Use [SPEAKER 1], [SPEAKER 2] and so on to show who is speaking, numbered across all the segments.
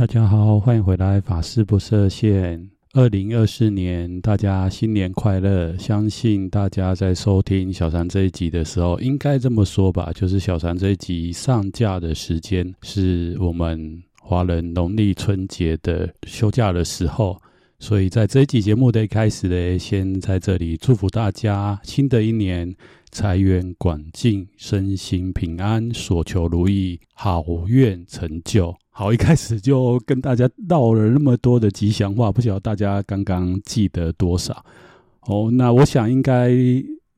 [SPEAKER 1] 大家好，欢迎回来，法师不设限。二零二四年，大家新年快乐！相信大家在收听小禅这一集的时候，应该这么说吧，就是小禅这一集上架的时间，是我们华人农历春节的休假的时候。所以在这一集节目的一开始呢，先在这里祝福大家新的一年财源广进，身心平安，所求如意，好愿成就。好，一开始就跟大家唠了那么多的吉祥话，不晓得大家刚刚记得多少？哦，那我想应该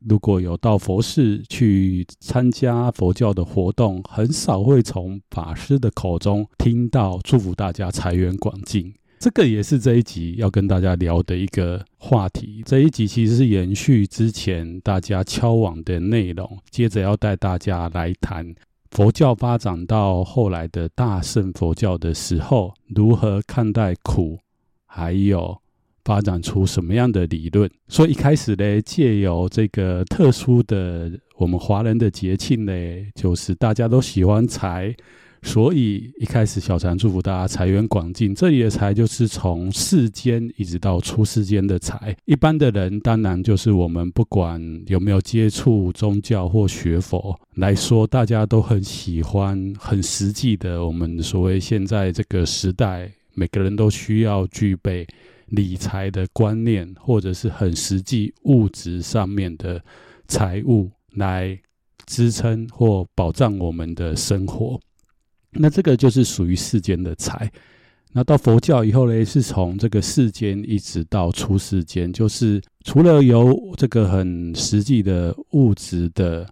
[SPEAKER 1] 如果有到佛寺去参加佛教的活动，很少会从法师的口中听到祝福大家财源广进。这个也是这一集要跟大家聊的一个话题。这一集其实是延续之前大家敲网的内容，接着要带大家来谈佛教发展到后来的大乘佛教的时候，如何看待苦，还有发展出什么样的理论。所以一开始呢，借由这个特殊的我们华人的节庆呢，就是大家都喜欢财。所以一开始小禅祝福大家财源广进，这里的财就是从世间一直到出世间的财。一般的人当然就是我们不管有没有接触宗教或学佛来说，大家都很喜欢很实际的。我们所谓现在这个时代，每个人都需要具备理财的观念，或者是很实际物质上面的财物来支撑或保障我们的生活。那这个就是属于世间的财，那到佛教以后呢，是从这个世间一直到出世间，就是除了有这个很实际的物质的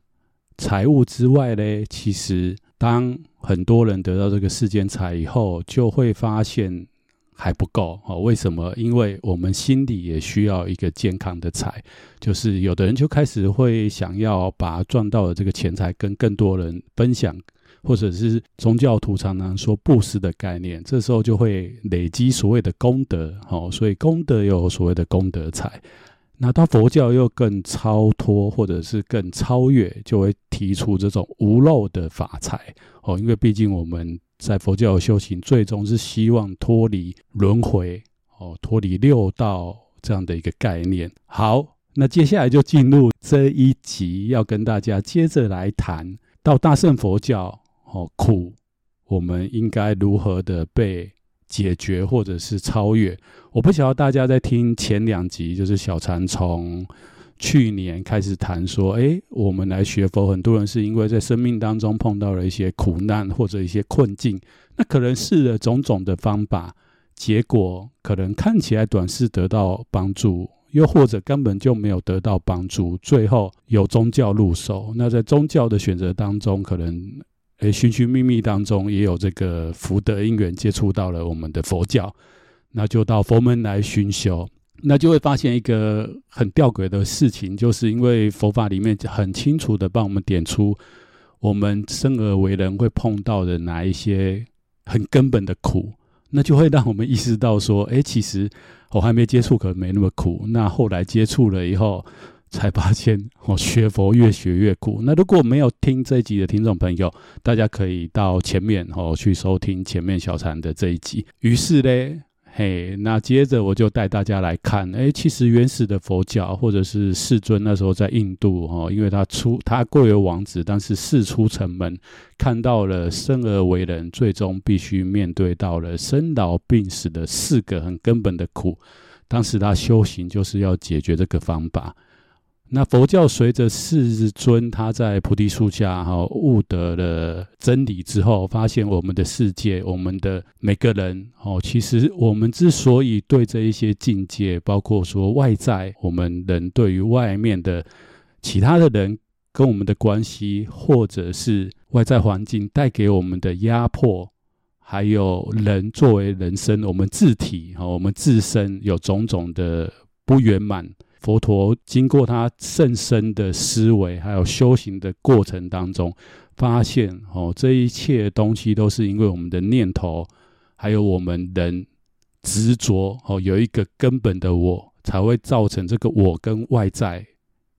[SPEAKER 1] 财物之外呢，其实当很多人得到这个世间财以后，就会发现还不够哦。为什么？因为我们心里也需要一个健康的财，就是有的人就开始会想要把赚到的这个钱财跟更多人分享。或者是宗教徒常常说布施的概念，这时候就会累积所谓的功德，哦，所以功德有所谓的功德财。那到佛教又更超脱，或者是更超越，就会提出这种无漏的法财，哦，因为毕竟我们在佛教修行，最终是希望脱离轮回，哦，脱离六道这样的一个概念。好，那接下来就进入这一集，要跟大家接着来谈到大乘佛教。哦，苦，我们应该如何的被解决，或者是超越？我不晓得大家在听前两集，就是小禅从去年开始谈说，诶，我们来学佛，很多人是因为在生命当中碰到了一些苦难或者一些困境，那可能试了种种的方法，结果可能看起来短视得到帮助，又或者根本就没有得到帮助，最后由宗教入手。那在宗教的选择当中，可能。诶，寻寻觅觅当中也有这个福德因缘接触到了我们的佛教，那就到佛门来寻修，那就会发现一个很吊诡的事情，就是因为佛法里面很清楚的帮我们点出，我们生而为人会碰到的哪一些很根本的苦，那就会让我们意识到说，诶，其实我还没接触，可能没那么苦，那后来接触了以后。才发现，我学佛越学越苦。那如果没有听这一集的听众朋友，大家可以到前面哦去收听前面小禅的这一集。于是呢，嘿，那接着我就带大家来看，哎，其实原始的佛教或者是世尊那时候在印度哦，因为他出他贵为王子，但是世出城门，看到了生而为人，最终必须面对到了生老病死的四个很根本的苦。当时他修行就是要解决这个方法。那佛教随着世尊他在菩提树下哈悟得了真理之后，发现我们的世界，我们的每个人哦，其实我们之所以对这一些境界，包括说外在，我们人对于外面的其他的人跟我们的关系，或者是外在环境带给我们的压迫，还有人作为人生，我们自体哈，我们自身有种种的不圆满。佛陀经过他甚深的思维，还有修行的过程当中，发现哦，这一切东西都是因为我们的念头，还有我们人执着哦，有一个根本的我，才会造成这个我跟外在，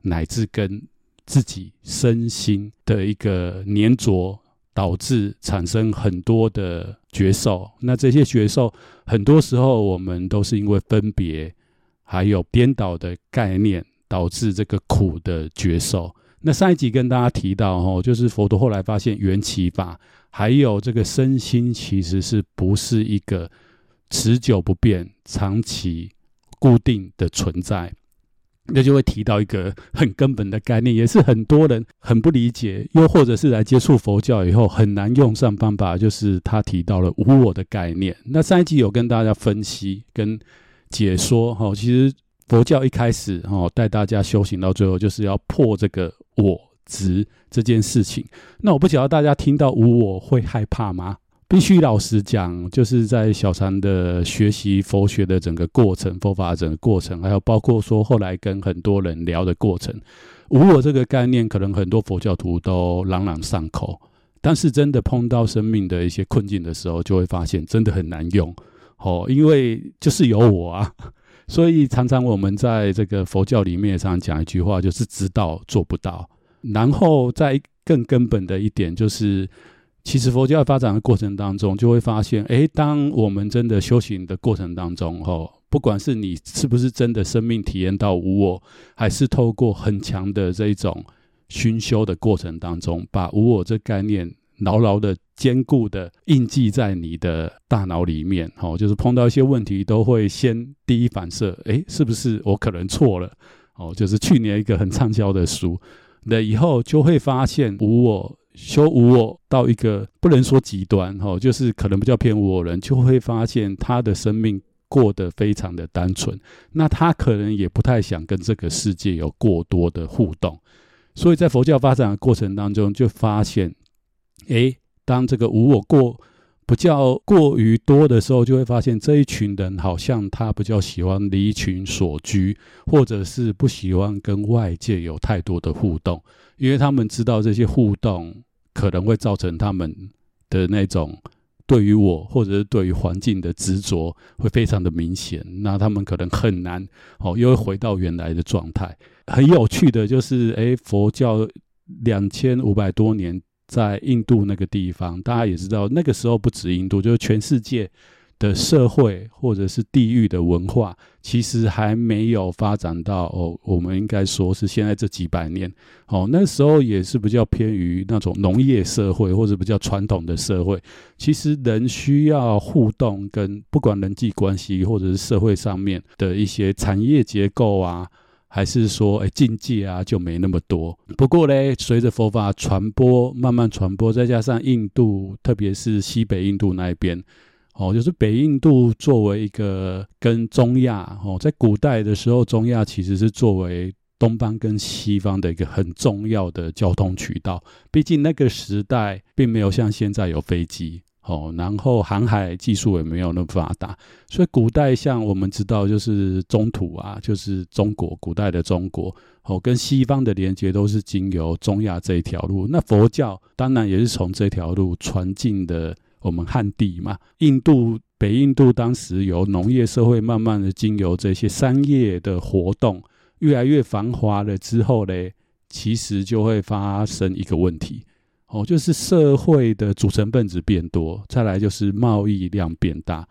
[SPEAKER 1] 乃至跟自己身心的一个粘着，导致产生很多的觉受。那这些觉受，很多时候我们都是因为分别，还有颠倒的概念，导致这个苦的觉受。那上一集跟大家提到，哦，就是佛陀后来发现缘起法，还有这个身心其实是不是一个持久不变、长期固定的存在。那就会提到一个很根本的概念，也是很多人很不理解，又或者是来接触佛教以后很难用上方法，就是他提到了无我的概念。那上一集有跟大家分析跟解说，哈，其实佛教一开始哈带大家修行到最后，就是要破这个我执这件事情。那我不晓得大家听到无我会害怕吗？必须老实讲，就是在小禅的学习佛学的整个过程，佛法整个过程，还有包括说后来跟很多人聊的过程，无我这个概念，可能很多佛教徒都朗朗上口，但是真的碰到生命的一些困境的时候，就会发现真的很难用。哦，因为就是有我啊，所以常常我们在这个佛教里面常讲一句话，就是知道做不到。然后在更根本的一点就是。其实佛教发展的过程当中，就会发现，诶，当我们真的修行的过程当中，哦，不管是你是不是真的生命体验到无我，还是透过很强的这一种熏修的过程当中，把无我这概念牢牢的、坚固的印记在你的大脑里面，哦，就是碰到一些问题，都会先第一反射，诶，是不是我可能错了？哦，就是去年一个很畅销的书，那以后就会发现无我。修无我到一个不能说极端哈，就是可能比较偏无我人，就会发现他的生命过得非常的单纯。那他可能也不太想跟这个世界有过多的互动。所以在佛教发展的过程当中，就发现，诶，当这个无我过不叫过于多的时候，就会发现这一群人好像他比较喜欢离群索居，或者是不喜欢跟外界有太多的互动。因为他们知道这些互动可能会造成他们的那种对于我或者是对于环境的执着会非常的明显，那他们可能很难哦，又会回到原来的状态。很有趣的就是，诶，佛教两千五百多年在印度那个地方，大家也知道，那个时候不止印度，就是全世界。的社会或者是地域的文化，其实还没有发展到哦，我们应该说是现在这几百年哦，那时候也是比较偏于那种农业社会或者比较传统的社会。其实人需要互动，跟不管人际关系或者是社会上面的一些产业结构啊，还是说哎境界啊，就没那么多。不过呢，随着佛法传播慢慢传播，再加上印度，特别是西北印度那一边。哦，就是北印度作为一个跟中亚哦，在古代的时候，中亚其实是作为东方跟西方的一个很重要的交通渠道。毕竟那个时代并没有像现在有飞机哦，然后航海技术也没有那么发达，所以古代像我们知道，就是中土啊，就是中国古代的中国哦，跟西方的连接都是经由中亚这一条路。那佛教当然也是从这条路传进的。我们汉地嘛，印度北印度当时由农业社会慢慢的经由这些商业的活动越来越繁华了之后嘞，其实就会发生一个问题，哦，就是社会的组成分子变多，再来就是贸易量变大，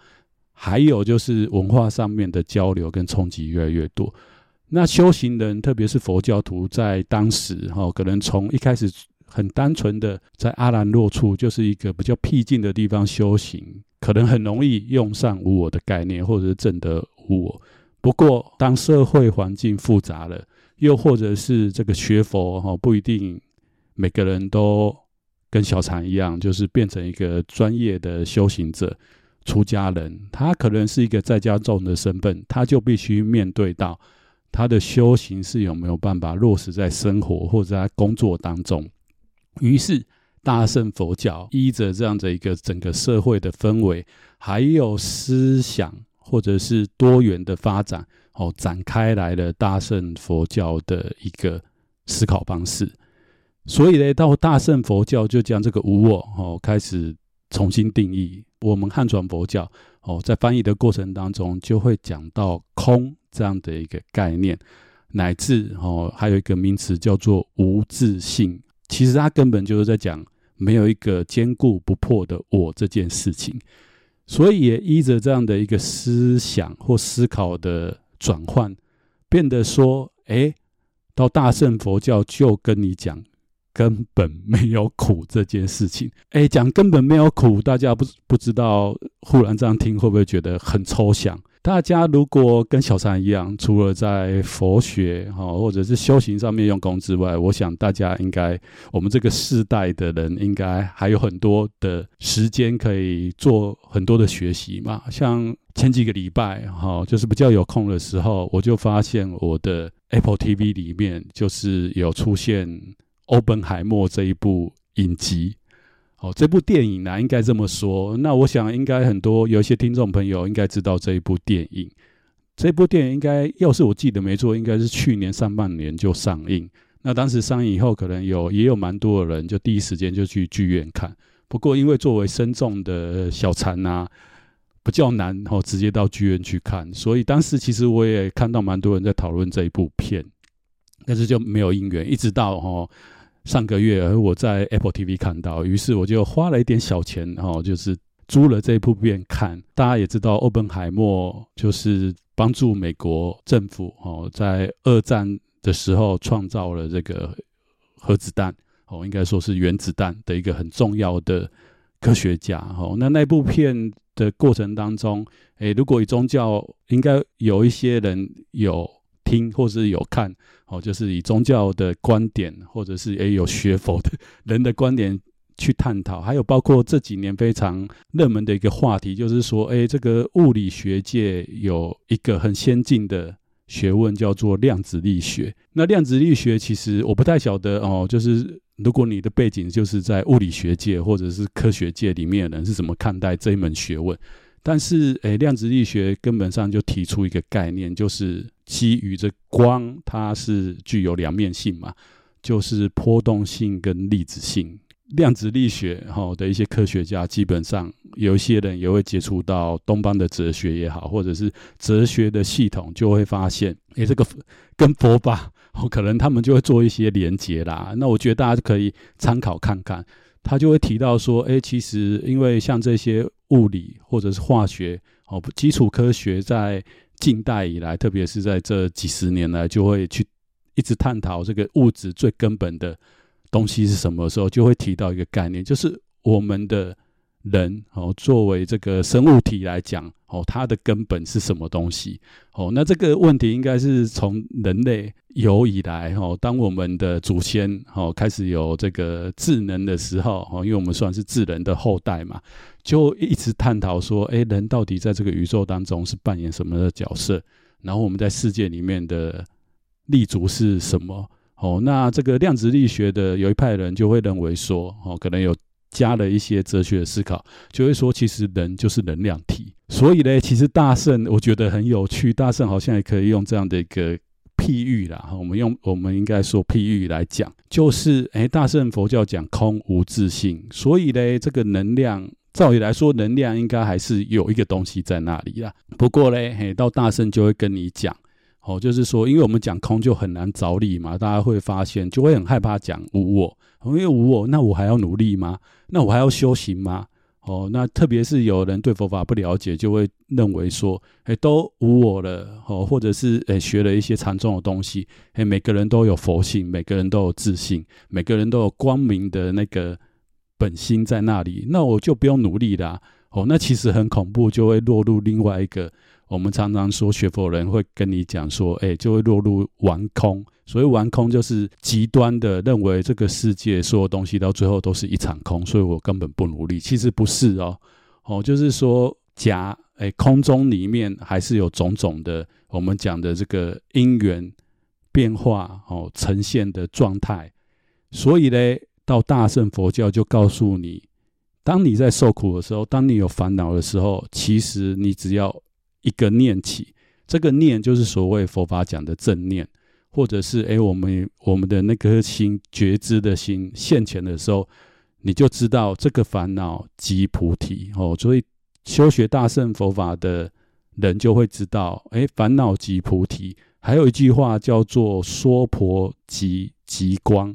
[SPEAKER 1] 还有就是文化上面的交流跟冲击越来越多。那修行人，特别是佛教徒，在当时哈，可能从一开始。很单纯的在阿兰若处，就是一个比较僻静的地方修行，可能很容易用上无我的概念，或者是证得无我。不过，当社会环境复杂了，又或者是这个学佛哈，不一定每个人都跟小禅一样，就是变成一个专业的修行者、出家人。他可能是一个在家众的身份，他就必须面对到他的修行是有没有办法落实在生活或者在工作当中。于是，大乘佛教依着这样的一个整个社会的氛围，还有思想或者是多元的发展，哦，展开来了大乘佛教的一个思考方式。所以呢，到大乘佛教就将这个无我哦开始重新定义。我们汉传佛教哦，在翻译的过程当中，就会讲到空这样的一个概念，乃至哦还有一个名词叫做无自性。其实它根本就是在讲没有一个坚固不破的我这件事情，所以也依着这样的一个思想或思考的转换，变得说，哎，到大乘佛教就跟你讲。根本没有苦这件事情，哎，讲根本没有苦，大家不不知道，忽然这样听会不会觉得很抽象？大家如果跟小三一样，除了在佛学哈或者是修行上面用功之外，我想大家应该，我们这个世代的人应该还有很多的时间可以做很多的学习嘛。像前几个礼拜哈，就是比较有空的时候，我就发现我的 Apple TV 里面就是有出现。欧本海默这一部影集，哦，这部电影呢、啊，应该这么说。那我想，应该很多有一些听众朋友应该知道这一部电影。这部电影应该，要是我记得没错，应该是去年上半年就上映。那当时上映以后，可能有也有蛮多的人就第一时间就去剧院看。不过，因为作为身重的小禅啊，比较难哦，直接到剧院去看。所以当时其实我也看到蛮多人在讨论这一部片，但是就没有因缘，一直到哦。上个月，我在 Apple TV 看到，于是我就花了一点小钱，哦，就是租了这部片看。大家也知道，欧本海默就是帮助美国政府，哦，在二战的时候创造了这个核子弹，哦，应该说是原子弹的一个很重要的科学家，哦。那那部片的过程当中，诶，如果以宗教，应该有一些人有听或是有看。哦，就是以宗教的观点，或者是也有学佛的人的观点去探讨，还有包括这几年非常热门的一个话题，就是说，哎，这个物理学界有一个很先进的学问叫做量子力学。那量子力学其实我不太晓得哦，就是如果你的背景就是在物理学界或者是科学界里面的人是怎么看待这一门学问？但是，诶，量子力学根本上就提出一个概念，就是基于这光，它是具有两面性嘛，就是波动性跟粒子性。量子力学哈的一些科学家，基本上有一些人也会接触到东方的哲学也好，或者是哲学的系统，就会发现，诶，这个 跟佛法，可能他们就会做一些连接啦。那我觉得大家可以参考看看。他就会提到说，哎，其实因为像这些物理或者是化学哦，基础科学在近代以来，特别是在这几十年来，就会去一直探讨这个物质最根本的东西是什么时候，就会提到一个概念，就是我们的。人哦，作为这个生物体来讲哦，它的根本是什么东西？哦，那这个问题应该是从人类有以来哦，当我们的祖先哦开始有这个智能的时候哦，因为我们算是智人的后代嘛，就一直探讨说，哎，人到底在这个宇宙当中是扮演什么的角色？然后我们在世界里面的立足是什么？哦，那这个量子力学的有一派人就会认为说，哦，可能有。加了一些哲学的思考，就会说，其实人就是能量体。所以呢，其实大圣我觉得很有趣，大圣好像也可以用这样的一个譬喻啦。我们用我们应该说譬喻来讲，就是诶，大圣佛教讲空无自性，所以呢，这个能量，照理来说，能量应该还是有一个东西在那里啦。不过呢，嘿，到大圣就会跟你讲，哦，就是说，因为我们讲空就很难着力嘛，大家会发现就会很害怕讲无我。因为无我，那我还要努力吗？那我还要修行吗？哦，那特别是有人对佛法不了解，就会认为说，哎，都无我了，哦，或者是哎学了一些禅宗的东西，哎，每个人都有佛性，每个人都有自信，每个人都有光明的那个本心在那里，那我就不用努力啦。哦，那其实很恐怖，就会落入另外一个。我们常常说学佛人会跟你讲说，哎，就会落入顽空。所谓顽空，就是极端的认为这个世界所有东西到最后都是一场空，所以我根本不努力。其实不是哦，哦，就是说假哎，空中里面还是有种种的我们讲的这个因缘变化哦呈现的状态。所以呢，到大乘佛教就告诉你，当你在受苦的时候，当你有烦恼的时候，其实你只要一个念起，这个念就是所谓佛法讲的正念，或者是诶，我们我们的那颗心觉知的心现前的时候，你就知道这个烦恼即菩提哦。所以修学大乘佛法的人就会知道，诶，烦恼即菩提。还有一句话叫做说婆即极光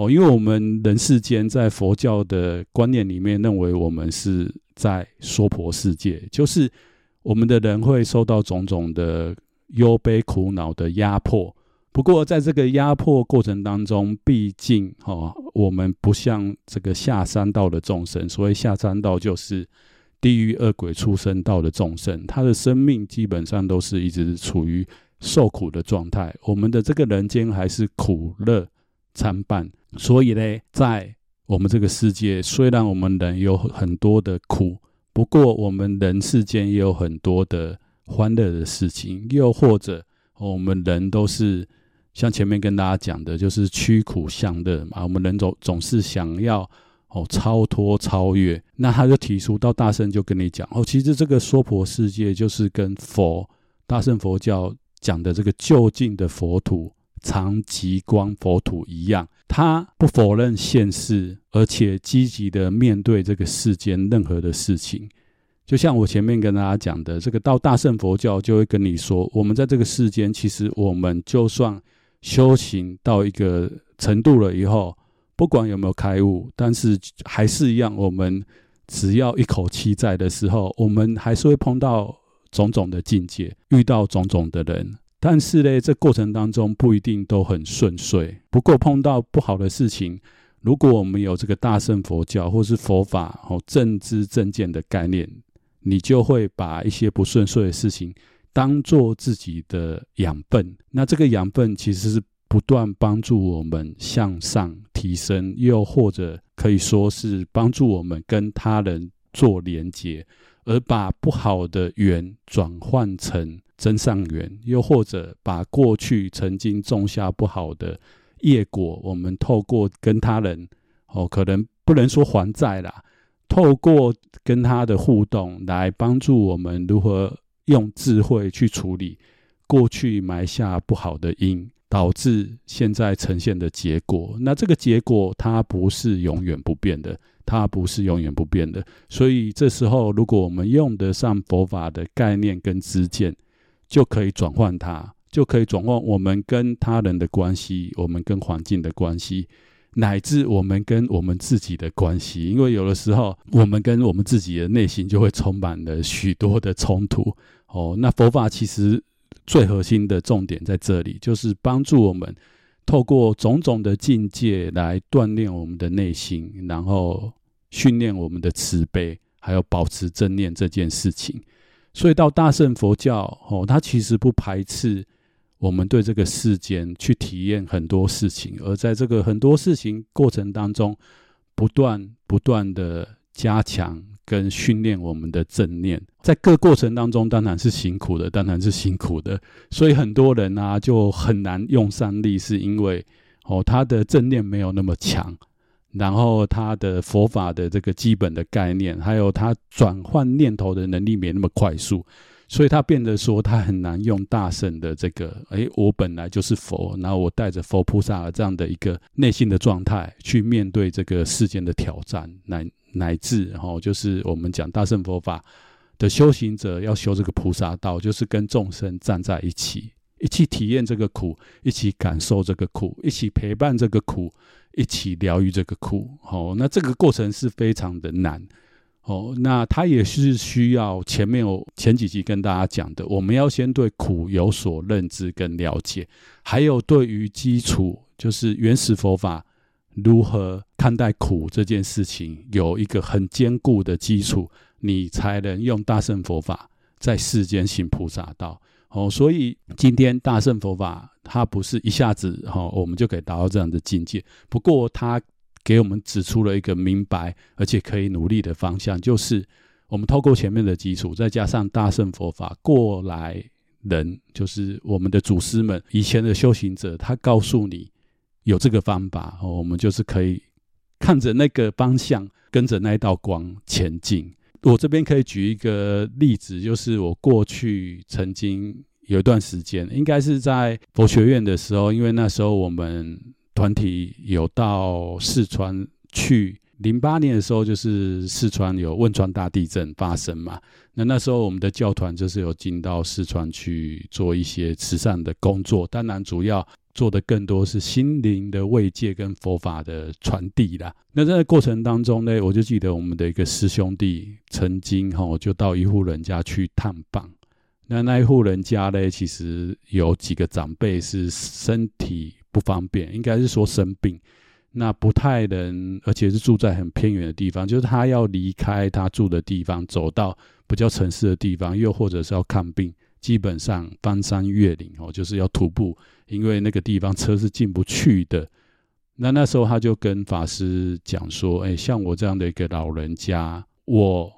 [SPEAKER 1] 哦，因为我们人世间在佛教的观念里面认为我们是在娑婆世界，就是我们的人会受到种种的忧悲苦恼的压迫。不过在这个压迫过程当中，毕竟哈，我们不像这个下三道的众生，所谓下三道就是地狱恶鬼出生道的众生，他的生命基本上都是一直处于受苦的状态。我们的这个人间还是苦乐参半。所以呢，在我们这个世界，虽然我们人有很多的苦，不过我们人世间也有很多的欢乐的事情。又或者，我们人都是像前面跟大家讲的，就是趋苦向乐嘛。我们人总总是想要哦超脱超越。那他就提出到大圣就跟你讲哦，其实这个娑婆世界就是跟佛大圣佛教讲的这个就近的佛土。常吉光佛土一样，他不否认现世，而且积极的面对这个世间任何的事情。就像我前面跟大家讲的，这个到大乘佛教就会跟你说，我们在这个世间，其实我们就算修行到一个程度了以后，不管有没有开悟，但是还是一样，我们只要一口气在的时候，我们还是会碰到种种的境界，遇到种种的人。但是呢，这过程当中不一定都很顺遂。不过碰到不好的事情，如果我们有这个大乘佛教或是佛法哦正知正见的概念，你就会把一些不顺遂的事情当做自己的养分。那这个养分其实是不断帮助我们向上提升，又或者可以说是帮助我们跟他人做连接，而把不好的缘转换成。增上缘，又或者把过去曾经种下不好的业果，我们透过跟他人哦，可能不能说还债啦，透过跟他的互动来帮助我们如何用智慧去处理过去埋下不好的因，导致现在呈现的结果。那这个结果它不是永远不变的，它不是永远不变的。所以这时候，如果我们用得上佛法的概念跟知见，就可以转换它，就可以转换我们跟他人的关系，我们跟环境的关系，乃至我们跟我们自己的关系。因为有的时候，我们跟我们自己的内心就会充满了许多的冲突。哦，那佛法其实最核心的重点在这里，就是帮助我们透过种种的境界来锻炼我们的内心，然后训练我们的慈悲，还有保持正念这件事情。所以到大乘佛教，哦，它其实不排斥我们对这个世间去体验很多事情，而在这个很多事情过程当中，不断不断的加强跟训练我们的正念。在各过程当中，当然是辛苦的，当然是辛苦的。所以很多人啊，就很难用上力，是因为哦，他的正念没有那么强。然后他的佛法的这个基本的概念，还有他转换念头的能力没那么快速，所以他变得说他很难用大圣的这个，哎，我本来就是佛，然后我带着佛菩萨这样的一个内心的状态去面对这个世间的挑战，乃乃至然后就是我们讲大乘佛法的修行者要修这个菩萨道，就是跟众生站在一起，一起体验这个苦，一起感受这个苦，一起陪伴这个苦。一起疗愈这个苦，哦，那这个过程是非常的难，哦，那它也是需要前面有前几集跟大家讲的，我们要先对苦有所认知跟了解，还有对于基础就是原始佛法如何看待苦这件事情有一个很坚固的基础，你才能用大乘佛法在世间行菩萨道。哦，所以今天大乘佛法它不是一下子哈、哦，我们就可以达到这样的境界。不过它给我们指出了一个明白而且可以努力的方向，就是我们透过前面的基础，再加上大乘佛法过来人，就是我们的祖师们以前的修行者，他告诉你有这个方法，哦、我们就是可以看着那个方向，跟着那道光前进。我这边可以举一个例子，就是我过去曾经有一段时间，应该是在佛学院的时候，因为那时候我们团体有到四川去，零八年的时候就是四川有汶川大地震发生嘛，那那时候我们的教团就是有进到四川去做一些慈善的工作，当然主要做的更多是心灵的慰藉跟佛法的传递啦。那在过程当中呢，我就记得我们的一个师兄弟曾经哈，就到一户人家去探访。那那一户人家呢，其实有几个长辈是身体不方便，应该是说生病，那不太能，而且是住在很偏远的地方，就是他要离开他住的地方，走到比较城市的地方，又或者是要看病。基本上翻山越岭哦，就是要徒步，因为那个地方车是进不去的。那那时候他就跟法师讲说：“哎，像我这样的一个老人家，我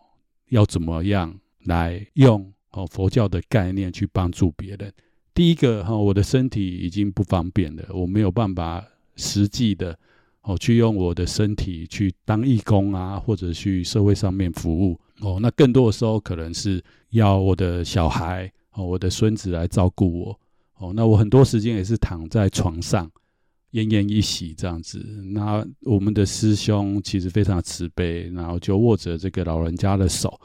[SPEAKER 1] 要怎么样来用哦佛教的概念去帮助别人？第一个哈，我的身体已经不方便了，我没有办法实际的哦去用我的身体去当义工啊，或者去社会上面服务哦。那更多的时候可能是要我的小孩。”哦，我的孙子来照顾我。哦，那我很多时间也是躺在床上，奄奄一息这样子。那我们的师兄其实非常慈悲，然后就握着这个老人家的手，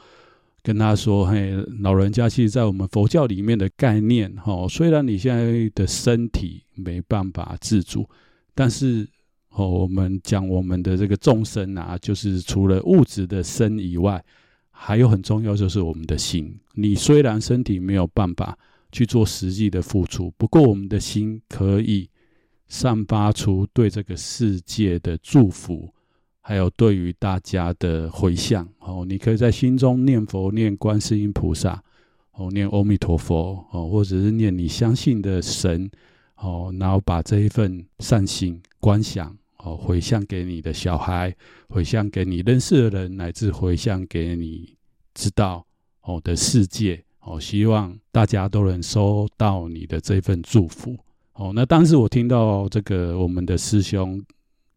[SPEAKER 1] 跟他说：“嘿，老人家，其实，在我们佛教里面的概念，哦，虽然你现在的身体没办法自主，但是，哦，我们讲我们的这个众生啊，就是除了物质的身以外。”还有很重要就是我们的心。你虽然身体没有办法去做实际的付出，不过我们的心可以散发出对这个世界的祝福，还有对于大家的回向。哦，你可以在心中念佛、念观世音菩萨，哦，念阿弥陀佛，哦，或者是念你相信的神，哦，然后把这一份善心观想。哦，回向给你的小孩，回向给你认识的人，乃至回向给你知道哦的世界哦，希望大家都能收到你的这份祝福哦。那当时我听到这个我们的师兄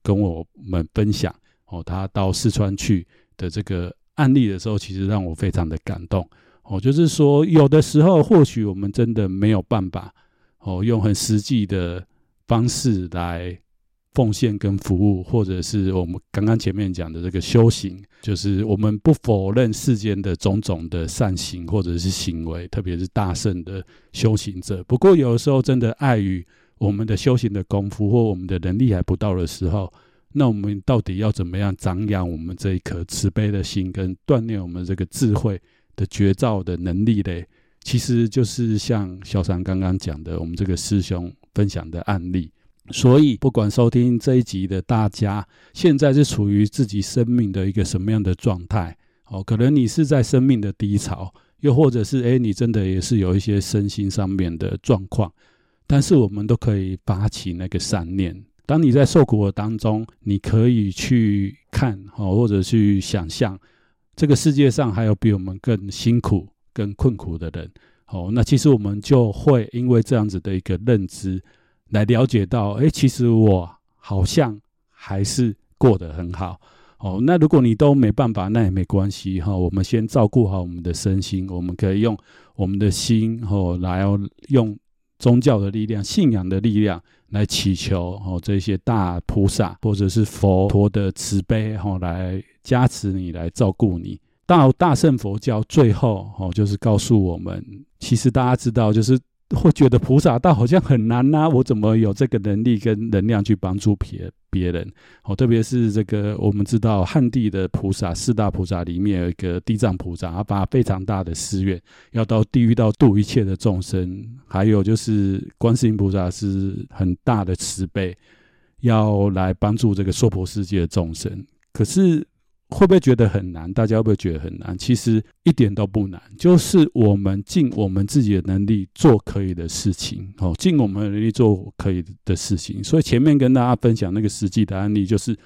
[SPEAKER 1] 跟我们分享哦，他到四川去的这个案例的时候，其实让我非常的感动哦。就是说，有的时候或许我们真的没有办法哦，用很实际的方式来。奉献跟服务，或者是我们刚刚前面讲的这个修行，就是我们不否认世间的种种的善行或者是行为，特别是大圣的修行者。不过有时候真的碍于我们的修行的功夫或我们的能力还不到的时候，那我们到底要怎么样长养我们这一颗慈悲的心，跟锻炼我们这个智慧的觉照的能力嘞？其实就是像小禅刚刚讲的，我们这个师兄分享的案例。所以，不管收听这一集的大家，现在是处于自己生命的一个什么样的状态？哦，可能你是在生命的低潮，又或者是诶，你真的也是有一些身心上面的状况。但是，我们都可以发起那个善念。当你在受苦的当中，你可以去看，哦，或者去想象，这个世界上还有比我们更辛苦、更困苦的人。哦，那其实我们就会因为这样子的一个认知。来了解到，哎，其实我好像还是过得很好哦。那如果你都没办法，那也没关系哈。我们先照顾好我们的身心，我们可以用我们的心哦，来用宗教的力量、信仰的力量来祈求哦，这些大菩萨或者是佛陀的慈悲哦，来加持你，来照顾你。到大圣佛教最后哦，就是告诉我们，其实大家知道，就是。会觉得菩萨道好像很难呐、我怎么有这个能力跟能量去帮助别别人？哦，特别是这个我们知道汉地的菩萨四大菩萨里面有一个地藏菩萨，他发非常大的誓愿，要到地狱道度一切的众生。还有就是观世音菩萨是很大的慈悲，要来帮助这个娑婆世界的众生。可是。会不会觉得很难？大家会不会觉得很难？其实一点都不难，就是我们尽我们自己的能力做可以的事情，哦，尽我们的能力做可以的事情。所以前面跟大家分享那个实际的案例，就是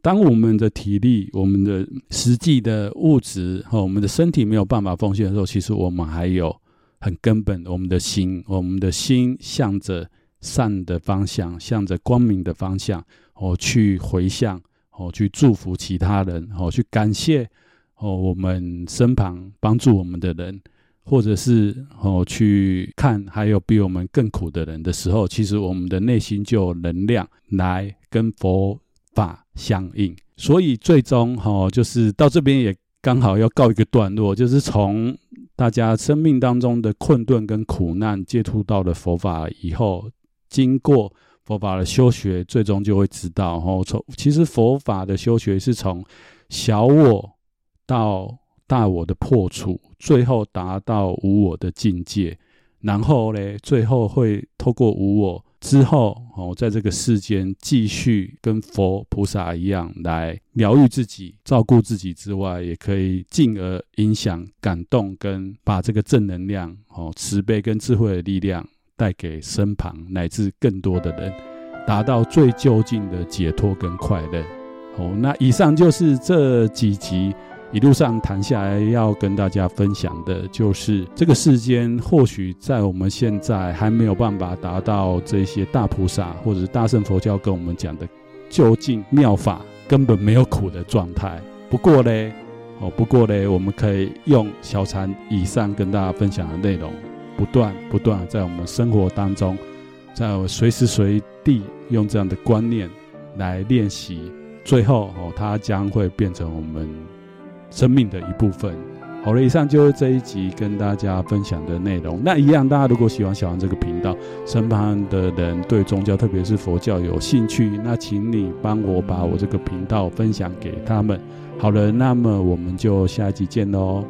[SPEAKER 1] 当我们的体力、我们的实际的物质和我们的身体没有办法奉献的时候，其实我们还有很根本我们的心，我们的心向着善的方向，向着光明的方向，哦，去回向。哦，去祝福其他人，哦，去感谢哦，我们身旁帮助我们的人，或者是哦，去看还有比我们更苦的人的时候，其实我们的内心就有能量来跟佛法相应。所以最终哦，就是到这边也刚好要告一个段落，就是从大家生命当中的困顿跟苦难接触到了佛法以后，经过佛法的修学，最终就会知道，哦，从其实佛法的修学是从小我到大我的破除，最后达到无我的境界，然后呢，最后会透过无我。之后哦，在这个世间继续跟佛菩萨一样来疗愈自己、照顾自己之外，也可以进而影响、感动跟把这个正能量、哦慈悲跟智慧的力量带给身旁乃至更多的人，达到最究竟的解脱跟快乐。哦，那以上就是这几集。一路上谈下来，要跟大家分享的就是这个世间，或许在我们现在还没有办法达到这些大菩萨或者是大圣佛教跟我们讲的究竟妙法，根本没有苦的状态。不过呢，哦，不过呢，我们可以用小禅以上跟大家分享的内容，不断不断在我们生活当中，在我随时随地用这样的观念来练习，最后哦，它将会变成我们。生命的一部分。好了，以上就是这一集跟大家分享的内容。那一样，大家如果喜欢小王这个频道，身旁的人对宗教，特别是佛教有兴趣，那请你帮我把我这个频道分享给他们。好了，那么我们就下一集见喽。